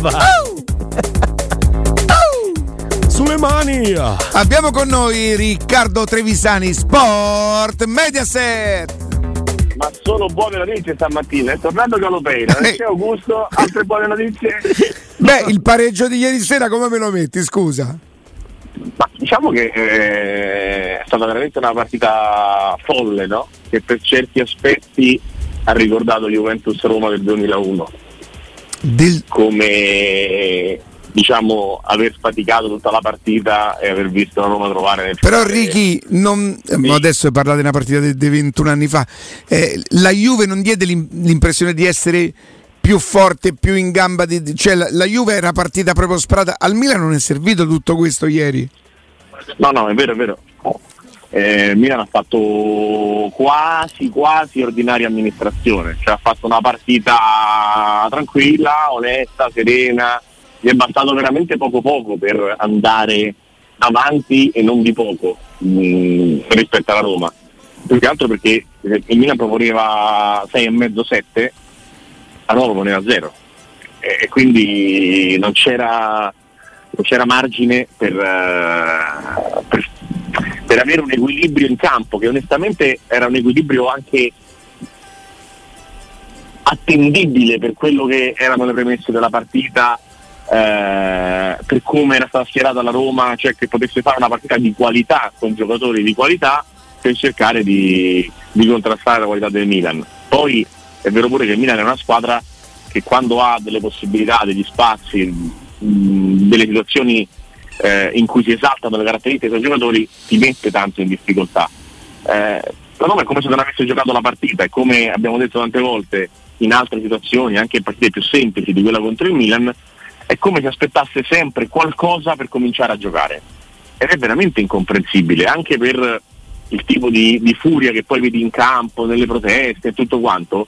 vai. Sulle mani! Abbiamo con noi Riccardo Trevisani, Sport Mediaset. Ma solo buone notizie stamattina. È tornato Galopeira, non c'è Augusto, altre buone notizie? Beh, il pareggio di ieri sera come me lo metti, scusa? Ma diciamo che eh, è stata veramente una partita folle, no? Che per certi aspetti ha ricordato Juventus Roma del 2001. Del... Come diciamo aver faticato tutta la partita e aver visto la Roma trovare nel Però Ricky, non, sì. adesso parlate di una partita di, 21 anni fa, eh, la Juve non diede l'impressione di essere più forte, più in gamba, di, cioè la, la Juve era partita proprio sprata, al Milan non è servito tutto questo ieri? No, no, è vero, è vero. Eh, Milan ha fatto quasi quasi ordinaria amministrazione, cioè ha fatto una partita tranquilla, onesta, serena, gli è bastato veramente poco poco per andare avanti e non di poco mh, mm, rispetto alla Roma. Più che altro perché il Milan proponeva 6,5-7, la Roma proponeva 0 e, e quindi non c'era, non c'era margine per, uh, per, per avere un equilibrio in campo che onestamente era un equilibrio anche attendibile per quello che erano le premesse della partita eh, per come era stata schierata la Roma, cioè che potesse fare una partita di qualità con giocatori di qualità per cercare di, di contrastare la qualità del Milan. Poi è vero pure che il Milan è una squadra che quando ha delle possibilità, degli spazi, mh, delle situazioni eh, in cui si esaltano le caratteristiche dei giocatori, ti mette tanto in difficoltà. Eh, la Roma è come se non avesse giocato la partita, è come abbiamo detto tante volte in altre situazioni, anche in partite più semplici di quella contro il Milan, è come se aspettasse sempre qualcosa per cominciare a giocare. Ed è veramente incomprensibile, anche per il tipo di, di furia che poi vedi in campo, nelle proteste e tutto quanto.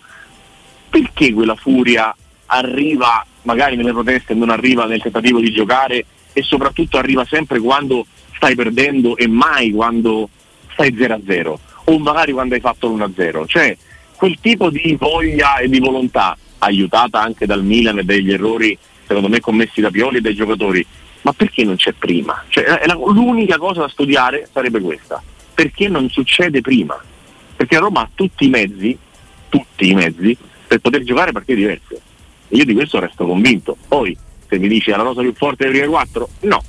Perché quella furia arriva magari nelle proteste e non arriva nel tentativo di giocare e soprattutto arriva sempre quando stai perdendo e mai quando stai 0-0 o magari quando hai fatto l'1-0. Cioè quel tipo di voglia e di volontà, aiutata anche dal Milan e dagli errori secondo me commessi da Pioli e dai giocatori, ma perché non c'è prima? Cioè, la, l'unica cosa da studiare sarebbe questa, perché non succede prima? Perché Roma ha tutti i mezzi, tutti i mezzi, per poter giocare partite diverse. E io di questo resto convinto. Poi, se mi dici la rosa più forte delle prime quattro, no.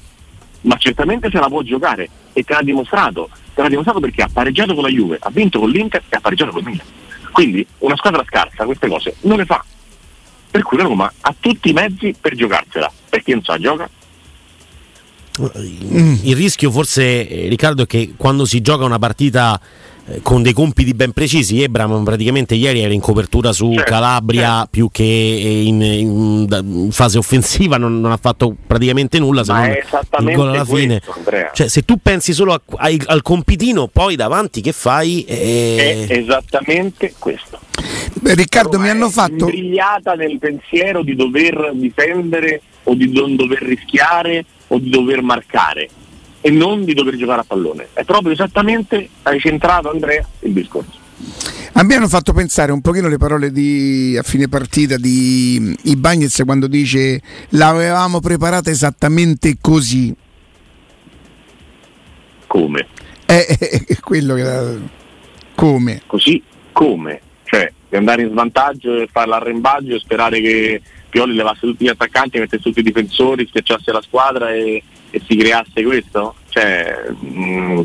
Ma certamente se la può giocare e te l'ha dimostrato. Te l'ha dimostrato perché ha pareggiato con la Juve, ha vinto con l'Inter e ha pareggiato con il Milan. Quindi una squadra scarsa queste cose non le fa per cui la Roma ha tutti i mezzi per giocarsela. Perché non sa gioca? Il rischio forse, eh, Riccardo, è che quando si gioca una partita con dei compiti ben precisi. Ebram praticamente ieri era in copertura su certo, Calabria certo. più che in, in, in fase offensiva, non, non, ha fatto praticamente nulla se Ma non il gol alla fine. cioè, se tu pensi solo a, a, al compitino, poi davanti che fai? Eh... È esattamente questo. Beh, Riccardo, mi hanno fatto. Brigliata nel pensiero di dover difendere o di non dover rischiare o di dover marcare e non di dover giocare a pallone. È proprio esattamente, hai centrato Andrea, il discorso. A me hanno fatto pensare un pochino le parole di, a fine partita di Ibagnez quando dice l'avevamo preparata esattamente così. Come? È, è, è quello che... Come? Così come? Cioè, di andare in svantaggio e fare l'arrembaggio e sperare che Pioli levasse tutti gli attaccanti, mettesse tutti i difensori, schiacciasse la squadra e, e si creasse questo? Cioè, mh, mm,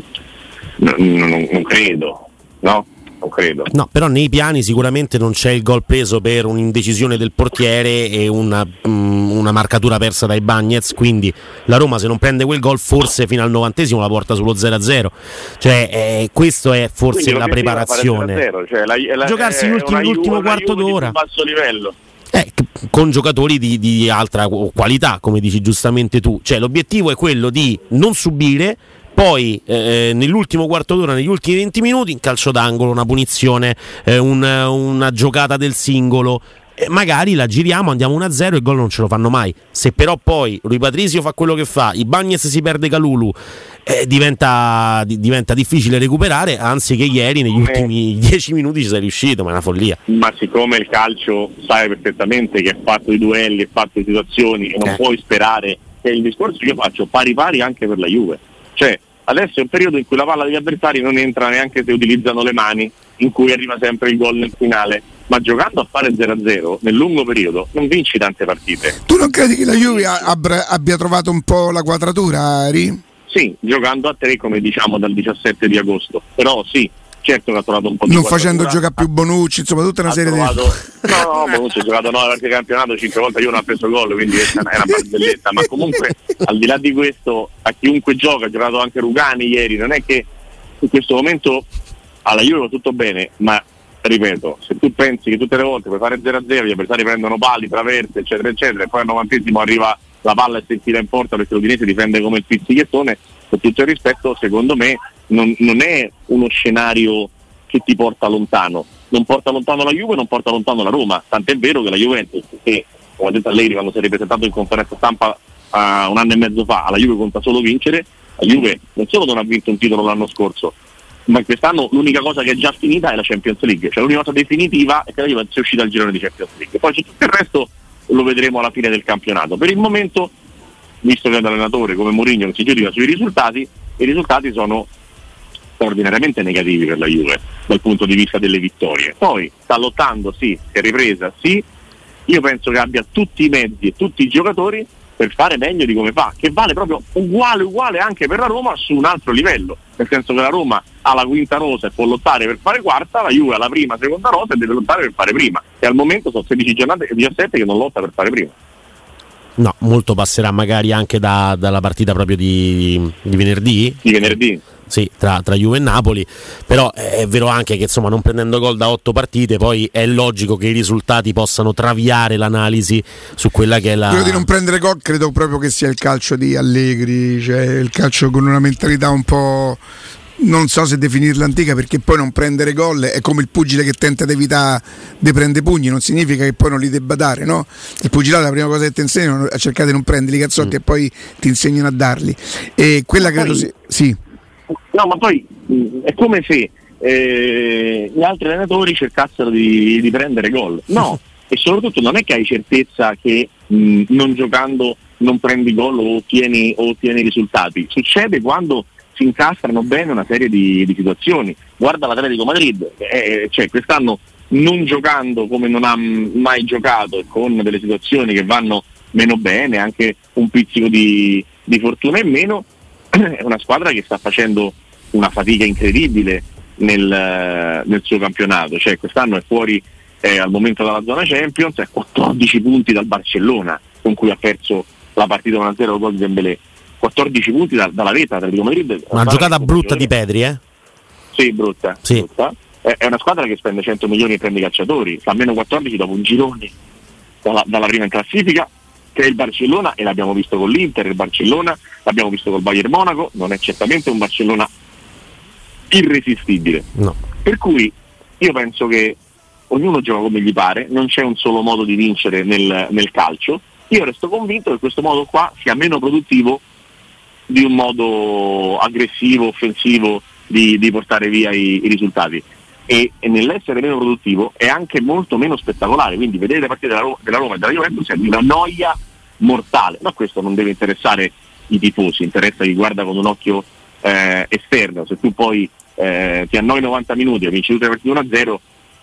non, non credo, no? non credo. No, però nei piani sicuramente non c'è il gol preso per un'indecisione del portiere e una, um, una marcatura persa dai Bagnets, quindi la Roma se non prende quel gol forse fino al novantesimo la porta sullo 0-0. Cioè, eh, questo è forse la preparazione. Cioè, la, la, Giocarsi l'ultimo, quarto d'ora. basso livello. Eh, con giocatori di, di, altra qualità, come dici giustamente tu. Cioè, l'obiettivo è quello di non subire, poi eh, nell'ultimo quarto d'ora, negli ultimi 20 minuti, in calcio d'angolo, una punizione, eh, un, una giocata del singolo. Eh, magari la giriamo, andiamo 1-0 e il gol non ce lo fanno mai. Se però poi Rui Patrizio fa quello che fa, i Bagnets si perde Calulu, eh, diventa, di, diventa, difficile recuperare, anzi che ieri negli ultimi 10 minuti ci sei riuscito, ma è una follia. Ma siccome il calcio sai perfettamente che è fatto di duelli, è fatto di situazioni e non eh. puoi sperare che il discorso che io faccio pari pari anche per la Juve. Cioè, adesso è un periodo in cui la palla degli avversari non entra neanche se utilizzano le mani, in cui arriva sempre il gol nel finale. Ma giocando a fare 0-0 nel lungo periodo non vinci tante partite. Tu non credi che la Juve abbia trovato un po' la quadratura, Ari? Sì, giocando a tre come diciamo dal 17 di agosto, però sì, certo che ha trovato un po' di non facendo giocare più Bonucci insomma tutta una serie trovato, di no, no Bonucci ha giocato 9 partite di campionato 5 volte io non ha preso gol quindi questa è una barzelletta ma comunque al di là di questo a chiunque gioca ha giocato anche Rugani ieri non è che in questo momento alla Juve va tutto bene ma ripeto se tu pensi che tutte le volte puoi fare 0-0 gli avversari prendono pali, traverse eccetera eccetera e poi al novantesimo arriva la palla e si infila in porta perché l'Udinese difende come il pizzichettone, con tutto il rispetto, secondo me non, non, è uno scenario che ti porta lontano. Non porta lontano la Juve, non porta lontano la Roma. Tant'è vero che la Juventus, che come ha detto a lei quando si è ripresentato in conferenza stampa uh, un anno e mezzo fa, alla Juve conta solo vincere, la Juve non solo non ha vinto un titolo l'anno scorso, ma quest'anno l'unica cosa che è già finita è la Champions League, cioè l'unica cosa definitiva è che la Juve sia uscita al girone di Champions League. Poi tutto il resto lo vedremo alla fine del campionato. Per il momento, visto che è un allenatore come Mourinho non si giudica sui risultati, i risultati sono straordinariamente negativi per la Juve dal punto di vista delle vittorie. Poi sta lottando, sì, si è ripresa, sì. Io penso che abbia tutti i mezzi e tutti i giocatori per fare meglio di come fa, che vale proprio uguale uguale anche per la Roma su un altro livello, nel senso che la Roma ha la quinta rosa e può lottare per fare quarta, la Juve ha la prima, seconda rosa e deve lottare per fare prima. E al momento sono 16 giornate e 17 che non lotta per fare prima. No, molto passerà magari anche da, dalla partita proprio di, di venerdì. Di venerdì sì, tra, tra, Juve e Napoli, però è vero anche che insomma non prendendo gol da otto partite poi è logico che i risultati possano traviare l'analisi su quella che è la... Quello di non prendere gol credo proprio che sia il calcio di Allegri, cioè il calcio con una mentalità un po' non so se definirla antica perché poi non prendere gol è come il pugile che tenta di evitare di prendere pugni, non significa che poi non li debba dare, no? Il pugilato la prima cosa che ti insegnano è cercare di non prendere i cazzotti mm. e poi ti insegnano a darli. E quella credo sia. Sì. No, ma poi mm, è come se eh, gli altri allenatori cercassero di, di prendere gol. No, e soprattutto non è che hai certezza che mh, mm, non giocando non prendi gol o ottieni, o ottieni risultati. Succede quando si incastrano bene una serie di, di situazioni. Guarda l'Atletico Madrid, eh, cioè quest'anno non giocando come non ha mai giocato e con delle situazioni che vanno meno bene, anche un pizzico di, di fortuna in meno, è una squadra che sta facendo una fatica incredibile nel, nel suo campionato, cioè quest'anno è fuori eh, al momento dalla zona Champions, è 14 punti dal Barcellona con cui ha perso la partita 1-0 gol di Dembélé. 14 punti da, dalla vetta Atletico Madrid. Una giocata brutta di Pedri, eh? Sì, brutta. Sì. brutta. È, è, una squadra che spende 100 milioni e prende i calciatori, fa meno 14 dopo un girone dalla, dalla prima in classifica che è il Barcellona e l'abbiamo visto con l'Inter, il Barcellona, l'abbiamo visto col Bayern Monaco, non è certamente un Barcellona irresistibile. No. Per cui io penso che ognuno gioca come gli pare, non c'è un solo modo di vincere nel, nel calcio. Io resto convinto che questo modo qua sia meno produttivo di un modo aggressivo, offensivo di, di portare via i, i risultati. E, e, nell'essere meno produttivo è anche molto meno spettacolare, quindi vedere le partite della Roma, della Roma e della Juventus è di una noia mortale, ma questo non deve interessare i tifosi, interessa chi guarda con un occhio eh, esterno, se tu poi eh, ti annoi 90 minuti e vinci tutte le partite 1-0,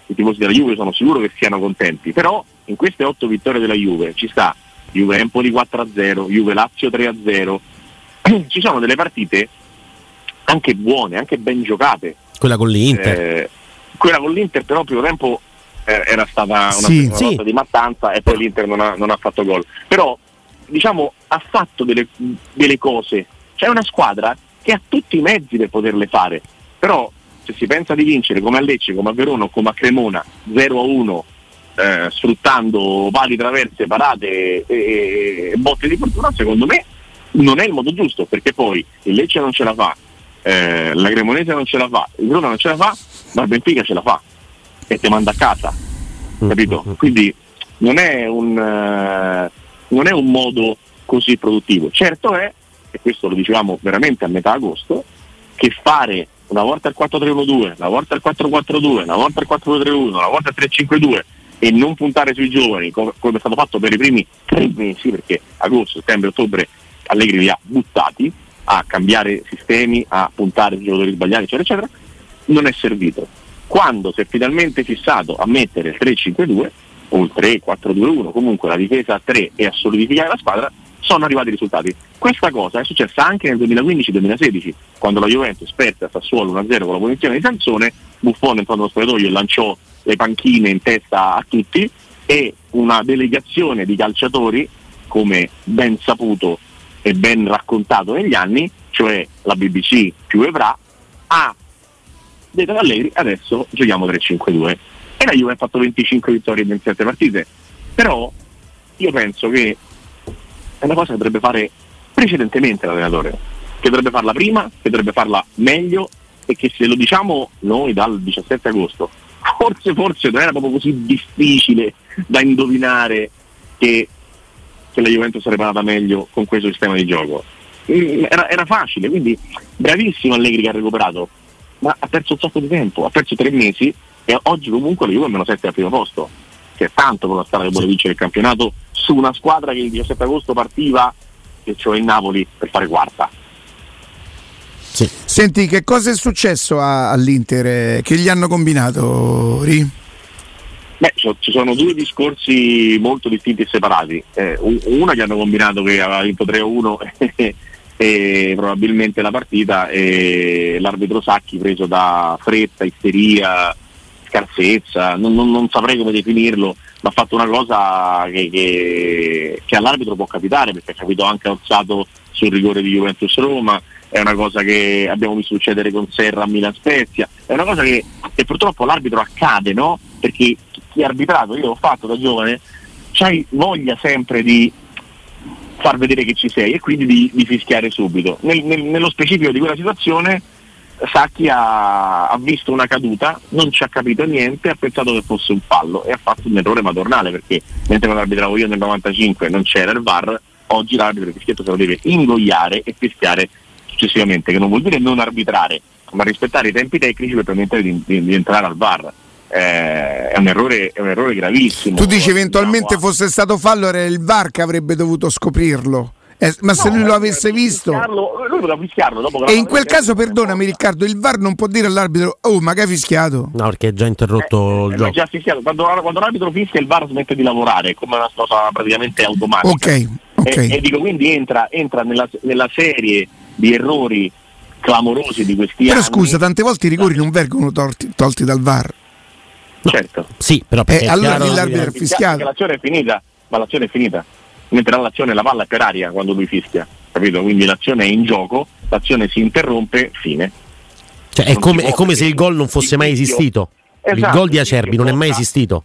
i tifosi della Juve sono sicuro che siano contenti, però in queste 8 vittorie della Juve ci sta Juve Empoli 4-0, Juve Lazio 3-0, ci sono delle partite anche buone, anche ben giocate. Quella con l'Inter. Eh, quella con l'Inter però primo tempo eh, era stata una, sì, una sì. di mattanza e poi l'Inter non ha, non ha, fatto gol. Però diciamo ha fatto delle, delle cose. C'è una squadra che ha tutti i mezzi per poterle fare. Però se si pensa di vincere come a Lecce, come a Verona o come a Cremona 0-1 eh, sfruttando pali traverse, parate e, e, e botte di fortuna, secondo me non è il modo giusto perché poi il Lecce non ce la fa, eh, la Cremonese non ce la fa, il Verona non ce la fa, ma il Benfica ce la fa e ti manda a casa, capito? Quindi non è un, uh, non è un modo così produttivo. Certo è, e questo lo dicevamo veramente a metà agosto, che fare una volta il 4-3-1-2, una volta il 4-4-2, una volta il 4-2-3-1, una volta il 3-5-2 e non puntare sui giovani come, come è stato fatto per i primi tre mesi, perché agosto, settembre, ottobre Allegri li ha buttati a cambiare sistemi, a puntare sui giocatori sbagliati, eccetera, eccetera, non è servito. Quando si è finalmente fissato a mettere il 3-5-2 o il 3-4-2-1, comunque la difesa a 3 e a solidificare la squadra, sono arrivati i risultati. Questa cosa è successa anche nel 2015-2016, quando la Juventus perde a Sassuolo 1-0 con la punizione di Sansone, Buffone entrò nello spogliatoio e lanciò le panchine in testa a tutti e una delegazione di calciatori, come ben saputo e ben raccontato negli anni, cioè la BBC più Evra, ha ad Allegri adesso giochiamo 3-5-2 e la Juve ha fatto 25 vittorie in 27 partite. Però io penso che è una cosa che dovrebbe fare precedentemente l'allenatore, che dovrebbe farla prima, che dovrebbe farla meglio e che se lo diciamo noi dal 17 agosto, forse forse non era proprio così difficile da indovinare che, che la Juventus sarebbe andata meglio con questo sistema di gioco. Mm, era, era facile, quindi bravissimo Allegri che ha recuperato, ma ha perso un sacco di tempo, ha perso tre mesi e oggi comunque la Juve è meno 7 al primo posto, che è tanto con la strada che vuole vincere il campionato su una squadra che il 17 agosto partiva, e cioè il Napoli, per fare quarta. Sì. Senti, che cosa è successo a, all'Inter? Che gli hanno combinato, Ri? Beh, ci sono due discorsi molto distinti e separati. Eh, una che hanno combinato che aveva vinto 3-1 e probabilmente la partita e l'arbitro Sacchi preso da fretta, isteria, scarsezza, non, non, non saprei come definirlo, ma ha fatto una cosa che, che, che, all'arbitro può capitare perché ha capito anche Orsato sul rigore di Juventus Roma, è una cosa che abbiamo visto succedere con Serra a Milan Spezia, è una cosa che, che purtroppo all'arbitro accade, no? Perché chi ha arbitrato, io l'ho fatto da giovane, c'hai voglia sempre di far vedere che ci sei e quindi di, di fischiare subito. Nel, nel, nello specifico di quella situazione Sacchi ha, ha, visto una caduta, non ci ha capito niente, ha pensato che fosse un fallo e ha fatto un errore madornale perché mentre quando arbitravo io nel 95 non c'era il VAR, oggi l'arbitro fischietto se lo deve ingoiare e fischiare successivamente, che non vuol dire non arbitrare, ma rispettare i tempi tecnici per permettere di, di, di entrare al VAR. Eh, è, un errore, è, un errore, gravissimo. Tu dici eventualmente fosse stato fallo, era il VAR che avrebbe dovuto scoprirlo. Eh, ma se no, lui lo avesse visto, lui poteva fischiarlo dopo e in quel caso, perdonami, Riccardo, il VAR non può dire all'arbitro: Oh, ma che hai fischiato? No, perché è già interrotto eh, il gioco. Già fischiato. Quando, quando, l'arbitro fischia, il VAR smette di lavorare, è come una cosa praticamente automatica. Ok, ok. E, e dico quindi entra, entra nella, nella, serie di errori clamorosi di questi però anni. Però scusa, tante volte i rigori non vengono tolti, tolti dal VAR. No, certo. Sì, però eh, allora l'arbitro fischiato. L'azione è finita, ma l'azione è finita mentre l'azione la palla è per aria quando lui fischia, capito? Quindi l'azione è in gioco, l'azione si interrompe, fine. Cioè, è, come, è come se il gol non fosse mai esistito. Esatto, il gol di Acerbi non è mai esistito.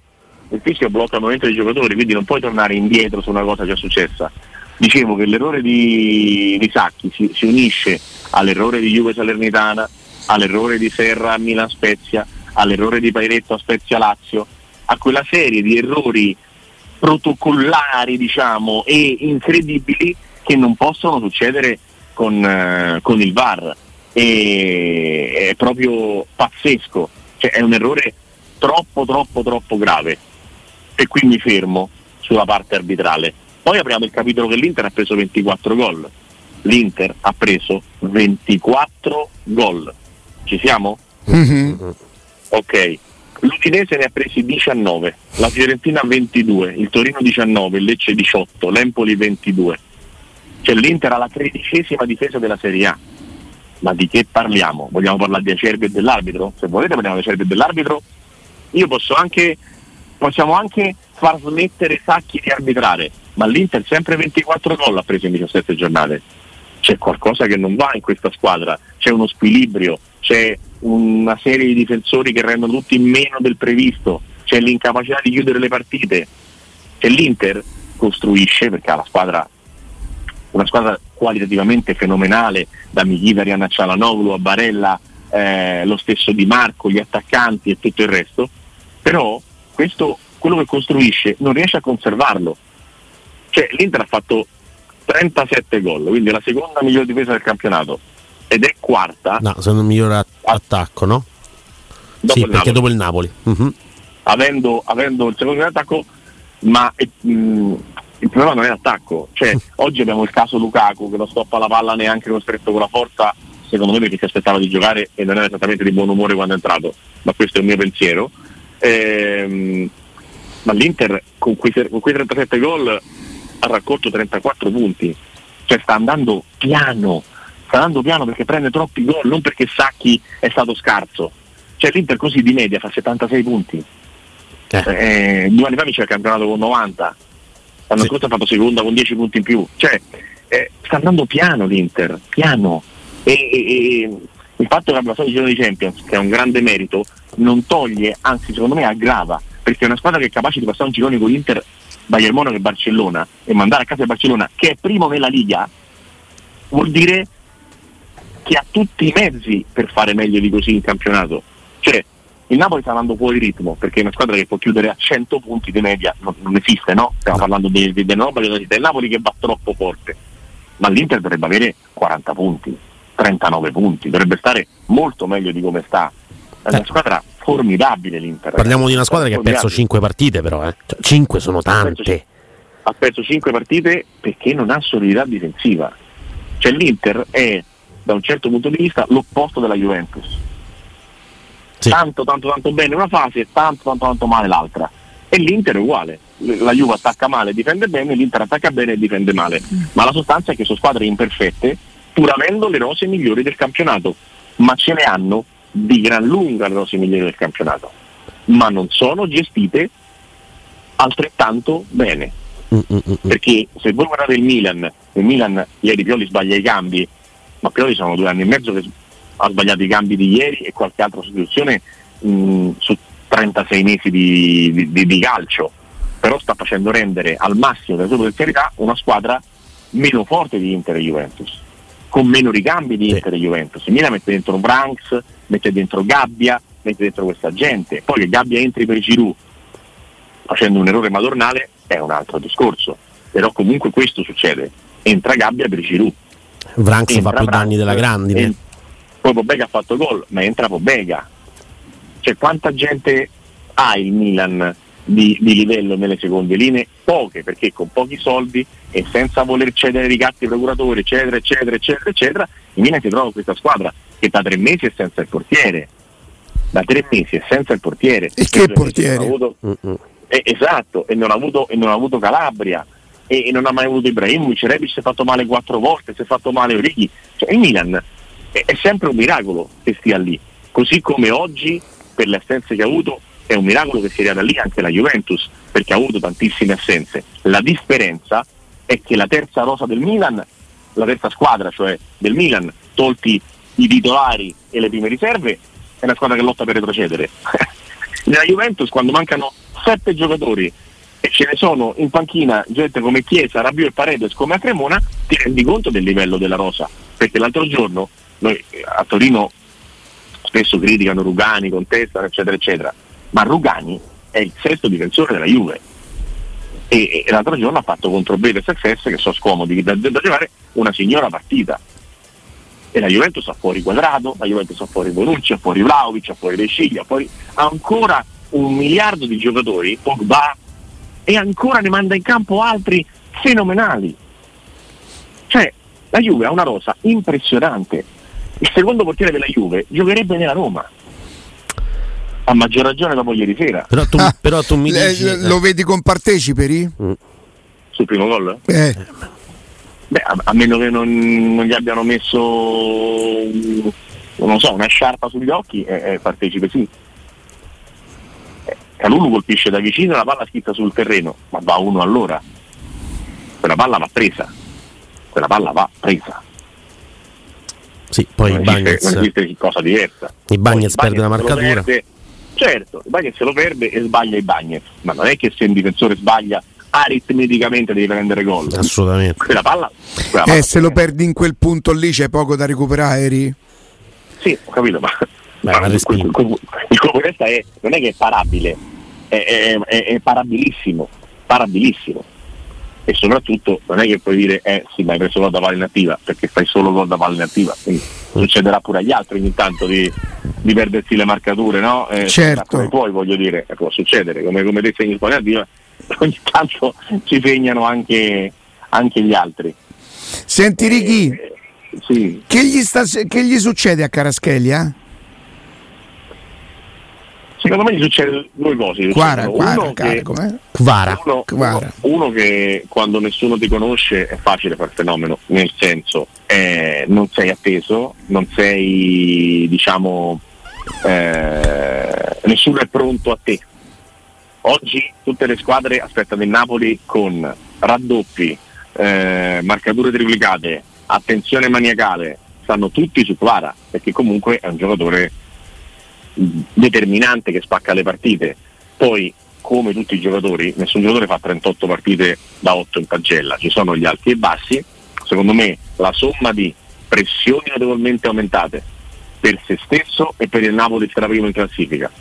Il fischio blocca il movimento dei giocatori, quindi non puoi tornare indietro su una cosa già successa. Dicevo che l'errore di, di Sacchi si, si, unisce all'errore di Juve Salernitana, all'errore di Serra a Milan Spezia, all'errore di Pairetto a Spezia Lazio, a quella serie di errori protocollari diciamo, e incredibili che non possono succedere con, eh, con il VAR. E, è proprio pazzesco, cioè, è un errore troppo troppo troppo grave e qui mi fermo sulla parte arbitrale. Poi apriamo il capitolo che l'Inter ha preso 24 gol. L'Inter ha preso 24 gol. Ci siamo? Mm-hmm. Ok, L'Udinese ne ha presi 19, la Fiorentina 22, il Torino 19, il Lecce 18, l'Empoli 22. Cioè l'Inter ha la tredicesima difesa della Serie A. Ma di che parliamo? Vogliamo parlare di Acerbi e dell'arbitro? Se volete parliamo di Acerbi e dell'arbitro. Io posso anche, possiamo anche far smettere Sacchi di arbitrare, ma l'Inter sempre 24 gol ha preso in 17 giornate. C'è qualcosa che non va in questa squadra, c'è uno squilibrio, c'è una serie di difensori che rendono tutti meno del previsto, c'è l'incapacità di chiudere le partite, c'è l'Inter costruisce perché ha la squadra una squadra qualitativamente fenomenale da Michitarian a Cialanoglu a Barella eh, lo stesso Di Marco, gli attaccanti e tutto il resto però questo quello che costruisce non riesce a conservarlo. Cioè l'Inter ha fatto 37 gol, quindi la seconda migliore difesa del campionato ed è quarta. No, sono il migliore at- attacco, no? Dopo sì, perché Napoli. dopo il Napoli. Mhm. avendo, avendo il secondo in attacco, ma eh, mh, il problema non è l'attacco. Cioè, oggi abbiamo il caso Lukaku che non stoppa la palla neanche costretto con la forza, secondo me perché si aspettava di giocare e non era esattamente di buon umore quando è entrato, ma questo è il mio pensiero. Ehm, ma l'Inter con quei, con quei 37 gol ha raccolto 34 punti, cioè sta andando piano, sta andando piano perché prende troppi gol, non perché Sacchi è stato scarso. Cioè l'Inter così di media fa 76 punti. Eh, Eh, due anni fa vince il campionato con 90, l'anno Sì. scorso ha fatto seconda con 10 punti in più. Cioè, eh, sta andando piano l'Inter, piano. E, e- e il fatto che abbia passato il giro di Champions, che è un grande merito, non toglie, anzi secondo me aggrava, perché è una squadra che è capace di passare un girone con l'Inter, Bayern Monaco e Barcellona e mandare a casa il Barcellona, che è primo nella Liga, vuol dire che ha tutti i mezzi per fare meglio di così in campionato. Cioè, il Napoli sta andando fuori ritmo perché è una squadra che può chiudere a 100 punti di media, non, non esiste, no? Stiamo No. parlando del de, de Napoli, il Napoli che va troppo forte, ma l'Inter dovrebbe avere 40 punti, 39 punti, dovrebbe stare molto meglio di come sta. È una Eh. squadra formidabile l'Inter. Parliamo di una squadra che ha perso Formidabile. 5 partite, però. Eh. 5 sono tante. ha perso 5 partite perché non ha solidità difensiva. Cioè l'Inter è da un certo punto di vista l'opposto della Juventus. Sì. Tanto tanto tanto bene una fase e tanto tanto tanto male l'altra. E l'Inter è uguale. La Juve attacca male e difende bene, l'Inter attacca bene e difende male. Ma la sostanza è che sono squadre imperfette, pur avendo le rose migliori del campionato. Ma ce ne hanno di gran lunga le rose migliori del campionato. Ma non sono gestite altrettanto bene Mm, mm, mm, mm. perché se voi guardate il Milan, il Milan ieri Pioli sbaglia i cambi, ma Pioli sono due anni e mezzo che ha sbagliato i cambi di ieri e qualche altra sostituzione mh, su 36 mesi di, di- di- di calcio, però sta facendo rendere al massimo della sua potenzialità una squadra meno forte di Inter e Juventus, con meno ricambi di. Inter e Juventus. Il Milan mette dentro Branks, mette dentro Gabbia, mette dentro questa gente, poi che Gabbia entri per Giroud facendo un errore madornale è un altro discorso, però comunque questo succede, entra Gabbia per Giroud. Vranks fa entra più danni della grandine. poi Pobega ha fatto gol, ma entra Pobega. Cioè quanta gente ha il Milan di, di livello nelle seconde linee? Poche, perché con pochi soldi e senza voler cedere ricatti ai procuratori, eccetera, eccetera, eccetera, eccetera, il Milan si trova con questa squadra che da tre mesi è senza il portiere. Da tre mesi è senza il portiere. E che portiere? avuto- Mm, mm. eh, esatto, e non ha avuto, e non ha avuto Calabria e, non ha mai avuto Ibrahimovic, Rebic si è fatto male quattro volte, si è fatto male Orighi. Cioè, il Milan è, è sempre un miracolo che stia lì, così come oggi per le assenze che ha avuto è un miracolo che sia arrivata lì anche la Juventus, perché ha avuto tantissime assenze. La differenza è che la terza rosa del Milan, la terza squadra, cioè del Milan, tolti i titolari e le prime riserve, è una squadra che lotta per retrocedere. Nella Juventus quando mancano sette giocatori e ce ne sono in panchina gente come Chiesa, Rabiot e Paredes come a Cremona, ti rendi conto del livello della rosa. Perché l'altro giorno noi eh, a Torino spesso criticano Rugani, contestano, eccetera, eccetera, ma Rugani è il sesto difensore della Juve. E, e l'altro giorno ha fatto contro Betis e Success, che sono scomodi da, da giocare, una signora partita. E la Juventus ha fuori Quadrato, la Juventus ha fuori Bonucci, ha fuori Vlaovic, ha fuori De Sciglia, ha fuori ancora un miliardo di giocatori, Pogba, e ancora ne manda in campo altri fenomenali. Cioè, la Juve ha una rosa impressionante. Il secondo portiere della Juve giocherebbe nella Roma. A maggior ragione dopo ieri sera, Però, tu, Ah, però tu mi Le- dici. eh, lo vedi con parteciperi? sul primo gol. Eh, Beh, a, a meno che non, non gli abbiano messo non so, una sciarpa sugli occhi, eh, eh, partecipe sì. Eh, Calulu colpisce da vicino la palla schizza sul terreno, ma va uno all'ora. Quella palla va presa. Quella palla va presa. Sì, poi non, i esiste, non esiste cosa diversa. i Bagnets perde la marcatura. perde- certo, il Bagnets se lo perde e sbaglia i Bagnets, ma non è che se un difensore sbaglia aritmeticamente devi prendere gol. Assolutamente. Quella palla, quella palla eh, se lo presa. perdi in quel punto lì c'è poco da recuperare. Eri. Sì, ho capito, ma, Beh, ma ma il, il, il colpo di testa è, non è che è parabile, è, è, è parabilissimo, parabilissimo e soprattutto non è che puoi dire eh sì ma hai preso gol da palla inattiva perché fai solo gol da palla inattiva quindi succederà pure agli altri ogni tanto di, di perdersi le marcature no? Eh, certo poi voglio dire può succedere come, come te segni palla inattiva ogni tanto ci segnano anche, anche gli altri senti Righi eh, sì. che, gli sta, che gli succede a Caraschelia? Secondo me gli succede due cose. Quara, quara, uno, cara, che, Quara. Uno, uno, uno, che quando nessuno ti conosce è facile fare fenomeno, nel senso eh, non sei atteso, non sei, diciamo, eh, nessuno è pronto a te. Oggi tutte le squadre aspettano il Napoli con raddoppi, eh, marcature triplicate, attenzione maniacale, stanno tutti su Quara, perché comunque è un giocatore determinante che spacca le partite. Poi, come tutti i giocatori, nessun giocatore fa 38 partite da 8 in pagella, ci sono gli alti e bassi. Secondo me la somma di pressioni notevolmente aumentate per se stesso e per il Napoli che era primo in classifica.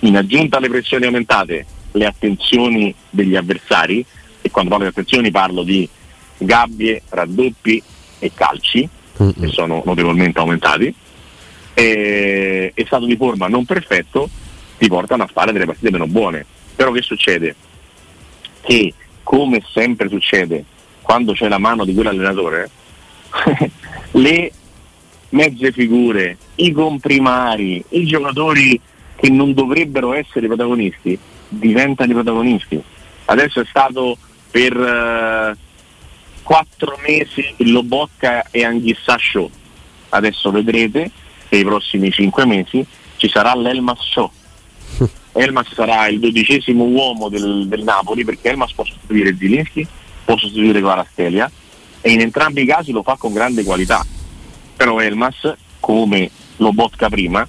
In aggiunta alle pressioni aumentate, le attenzioni degli avversari, e quando parlo di attenzioni parlo di gabbie, raddoppi e calci, che sono notevolmente aumentati, e, è stato di forma non perfetto, ti portano a fare delle partite meno buone. Però che succede? Che come sempre succede quando c'è la mano di quell'allenatore, le mezze figure, i comprimari, i giocatori che non dovrebbero essere protagonisti, diventano i protagonisti. Adesso è stato per uh, quattro mesi il Lobocca e Anghissà Show. Adesso vedrete i prossimi cinque mesi ci sarà l'Elmas Show. Elmas sarà il dodicesimo uomo del, del, Napoli perché Elmas può sostituire Zilinski, può sostituire Kvarastelia e in entrambi i casi lo fa con grande qualità. Però Elmas, come lo Botka prima,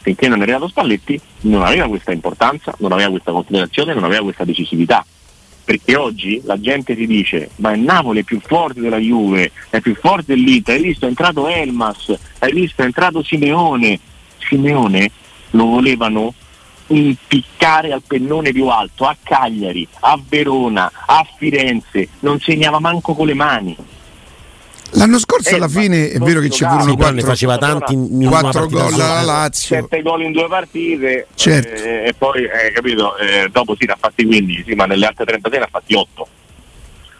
finché non è arrivato Spalletti, non aveva questa importanza, non aveva questa considerazione, non aveva questa decisività perché oggi la gente ti dice ma il Napoli è più forte della Juve, è più forte dell'Inter, hai visto è entrato Elmas, hai visto è entrato Simeone, Simeone lo volevano impiccare al pennone più alto a Cagliari, a Verona, a Firenze, non segnava manco con le mani. L'anno scorso alla fine è vero che ci furono sì, quattro, faceva tanti in quattro gol alla Lazio, sette gol in due partite certo. eh, e poi eh, capito, eh, dopo sì ne ha fatti 15, sì, ma nelle altre 36 ne ha fatti 8.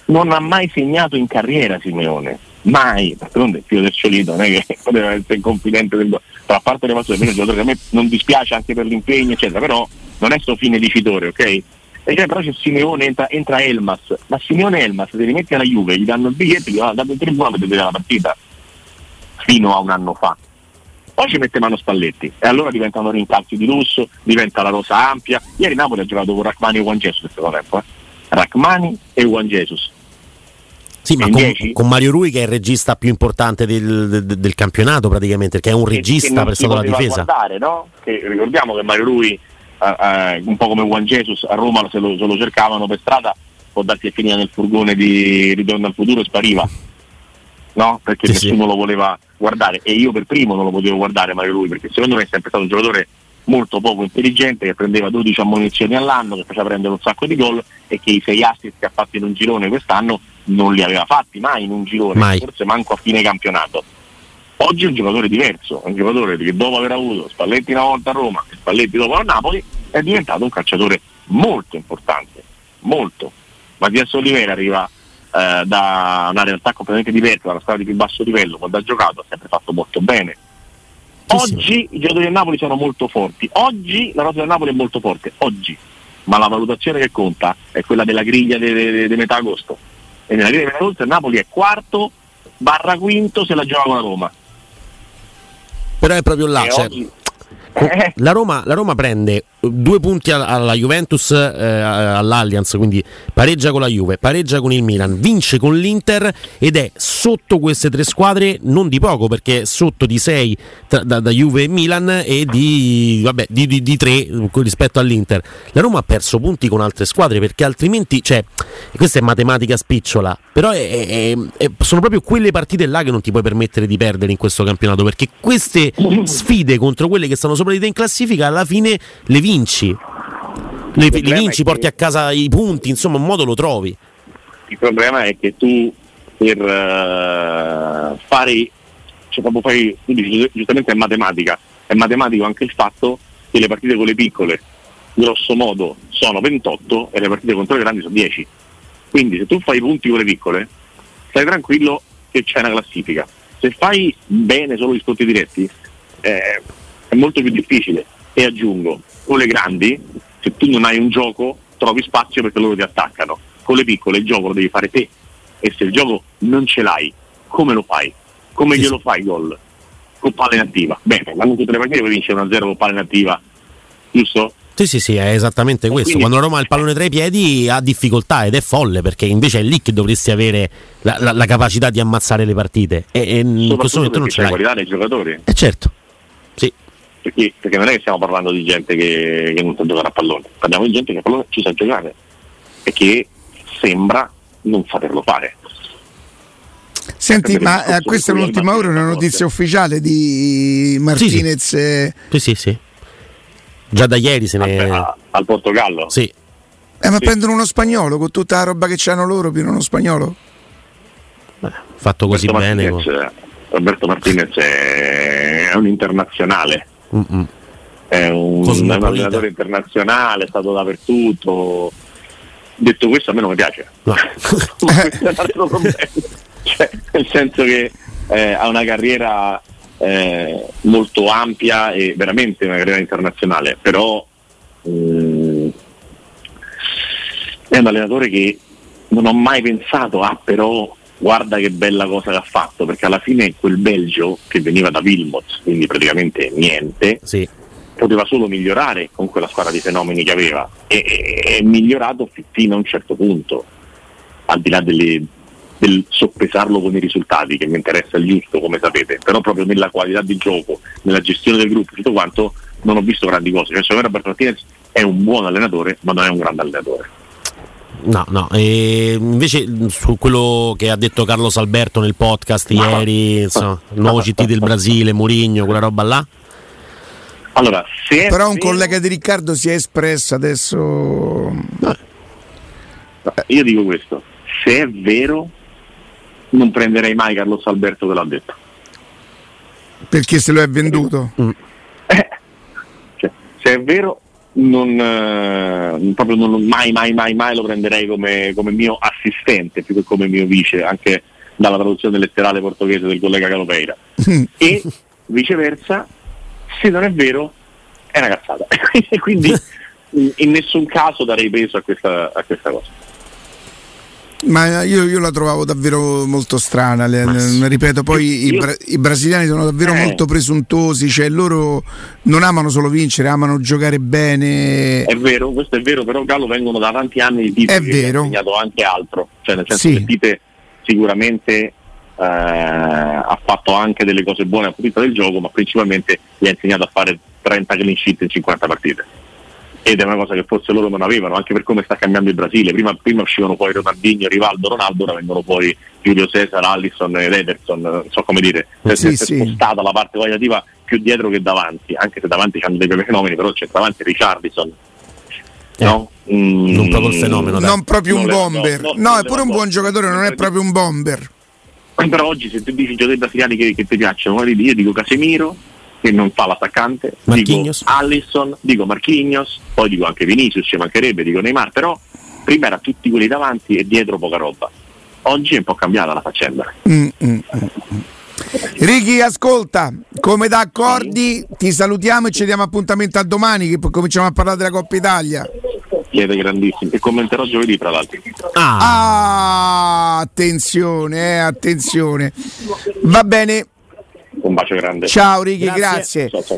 Non ha mai segnato in carriera Simeone, mai, d'altronde il figlio del Ciolito non è che poteva essere confidente del a parte le battute, a me non dispiace anche per l'impegno, eccetera, però non è sto fine dicitore, ok? E cioè, però c'è Simeone, entra, entra Elmas, ma Simeone Elmas se li metti alla Juve, gli danno il biglietto, gli danno il tribunale per vedere la partita fino a un anno fa. Poi ci mette mano Spalletti e allora diventano rincalzi di lusso, diventa la rosa ampia. Ieri Napoli ha giocato con Rachmani e Juan Jesus nel secondo tempo. Eh? Rachmani e Juan Jesus. Sì, ma con, con, Mario Rui che è il regista più importante del, del, del campionato praticamente, che è un regista prestato alla difesa. Guardare, no? che, ricordiamo che Mario Rui eh, un po' come Juan Jesus a Roma se lo, se lo, cercavano per strada può darsi che finiva nel furgone di Ritorno al futuro e spariva no? perché sì, nessuno sì. lo voleva guardare e io per primo non lo potevo guardare Mario lui perché secondo me è sempre stato un giocatore molto poco intelligente che prendeva 12 ammonizioni all'anno che faceva prendere un sacco di gol e che i 6 assist che ha fatto in un girone quest'anno non li aveva fatti mai in un girone mai. forse manco a fine campionato Oggi è un giocatore diverso, è un giocatore che dopo aver avuto Spalletti una volta a Roma e Spalletti dopo a Napoli è diventato un calciatore molto importante, molto. Mattias Olivera arriva eh, da una realtà completamente diversa, dalla squadra di più basso livello, quando ha giocato ha sempre fatto molto bene. Oggi i giocatori del Napoli sono molto forti, oggi la rosa del Napoli è molto forte, oggi, ma la valutazione che conta è quella della griglia di metà agosto. E nella griglia di metà agosto il Napoli è quarto barra quinto se la gioca con la Roma però è proprio là. Cioè, oggi... la, Roma, la Roma prende due punti alla Juventus eh, all'Allianz, quindi pareggia con la Juve, pareggia con il Milan, vince con l'Inter ed è sotto queste tre squadre non di poco perché è sotto di 6 da, da, Juve e Milan e di, vabbè, di, di, di 3 rispetto all'Inter. La Roma ha perso punti con altre squadre perché altrimenti, cioè, questa è matematica spicciola, però è, è, è, sono proprio quelle partite là che non ti puoi permettere di perdere in questo campionato perché queste sfide contro quelle che stanno sopra di te in classifica alla fine le vinci li, li vinci, porti a casa i punti, insomma un modo lo trovi. Il problema è che tu per uh, fare, cioè proprio tu dici, giustamente è matematica, è matematico anche il fatto che le partite con le piccole grosso modo sono 28 e le partite contro le grandi sono 10. Quindi se tu fai i punti con le piccole, stai tranquillo che c'è una classifica. Se fai bene solo gli scontri diretti, eh, molto più difficile. E aggiungo, con le grandi, se tu non hai un gioco, trovi spazio perché loro ti attaccano. Con le piccole il gioco lo devi fare te. E se il gioco non ce l'hai, come lo fai? Come glielo fai gol? Con palla inattiva. Bene, non tutte le partite puoi vincere 1-0 con palla inattiva, giusto? Sì, sì, sì, è esattamente questo. Quindi, Quando Roma ha il pallone tra i piedi ha difficoltà ed è folle perché invece è lì che dovresti avere la, la, la capacità di ammazzare le partite. E, e in questo momento non c'è. la qualità dei giocatori. Eh certo. Perché, perché, non è che stiamo parlando di gente che, che non sa giocare a pallone, parliamo di gente che a pallone ci sa giocare e che sembra non saperlo fare. Senti, ma eh, questa è l'ultima ora, una notizia ufficiale di Martinez. Sì, sì, sì. sì, sì. Già da ieri se ne. Al, al Portogallo? Sì. Eh, ma sì. prendono uno spagnolo con tutta la roba che hanno loro, più uno spagnolo? Beh, fatto così Roberto bene. Martinez, Roberto Martinez è un internazionale. Mm-mm. È un, un allenatore internazionale, è stato dappertutto. Detto questo, a me non mi piace. No. cioè, nel senso che eh, ha una carriera eh, molto ampia e veramente una carriera internazionale, però mm, è un allenatore che non ho mai pensato, ah però guarda che bella cosa che ha fatto, perché alla fine quel Belgio che veniva da Wilmot, quindi praticamente niente, sì. poteva solo migliorare con quella squadra di fenomeni che aveva e è migliorato fino a un certo punto, al di là delle, del soppesarlo con i risultati, che mi interessa il giusto, come sapete, però proprio nella qualità di gioco, nella gestione del gruppo, tutto quanto, non ho visto grandi cose. Cioè, Roberto Martinez è un buon allenatore, ma non è un grande allenatore. No, no, e invece su quello che ha detto Carlos Alberto nel podcast ma ieri, insomma, nuovo CT del Brasile, Murigno, quella roba là. Allora, se Però un vero... collega di Riccardo si è espresso adesso. No, io dico questo, se è vero non prenderei mai Carlos Alberto che l'ha detto. Perché se lo è venduto? Mm. Eh, cioè, se è vero, non, eh, proprio non, mai, mai, mai, mai lo prenderei come, come, mio assistente più che come mio vice, anche dalla traduzione letterale portoghese del collega Calopeira. E viceversa, se non è vero, è una cazzata. Quindi in nessun caso darei peso a questa, a questa cosa. Ma io, io, la trovavo davvero molto strana. Le, le, ripeto, poi i, bra- i, brasiliani sono davvero eh. molto presuntuosi, cioè loro non amano solo vincere, amano giocare bene. È vero, questo è vero, però Gallo vengono da tanti anni di Tite è vero. ha insegnato anche altro. Cioè, nel senso sì. che Tite sicuramente eh, ha fatto anche delle cose buone a punto del gioco, ma principalmente gli ha insegnato a fare 30 clean sheet in 50 partite ed è una cosa che forse loro non avevano, anche per come sta cambiando il Brasile. Prima, prima uscivano poi Ronaldinho, Rivaldo, Ronaldo, ora vengono poi Giulio Cesar, Allison e Ederson, non so come dire, sì, si è sì. spostata la parte qualitativa più dietro che davanti, anche se davanti hanno dei fenomeni, però c'è davanti Richardson. Eh, no? Mm, non proprio il fenomeno. Dai. Non proprio un bomber. No, no, no è pure un buon giocatore, non è proprio un bomber. Però oggi se tu dici i giocatori brasiliani che, che ti piacciono, io dico Casemiro, che non fa l'attaccante, Marquinhos. dico Allison, dico Marquinhos, poi dico anche Vinicius, ci mancherebbe, dico Neymar, però prima era tutti quelli davanti e dietro poca roba. Oggi è un po' cambiata la faccenda. Mm, mm, mm. Righi, ascolta, come da accordi ti salutiamo e ci diamo appuntamento a domani che poi cominciamo a parlare della Coppa Italia. Siete grandissimi e commenterò giovedì tra l'altro. Ah, ah attenzione, eh, attenzione. Va bene, un bacio grande. Ciao Ricky, grazie. grazie. Ciao, ciao.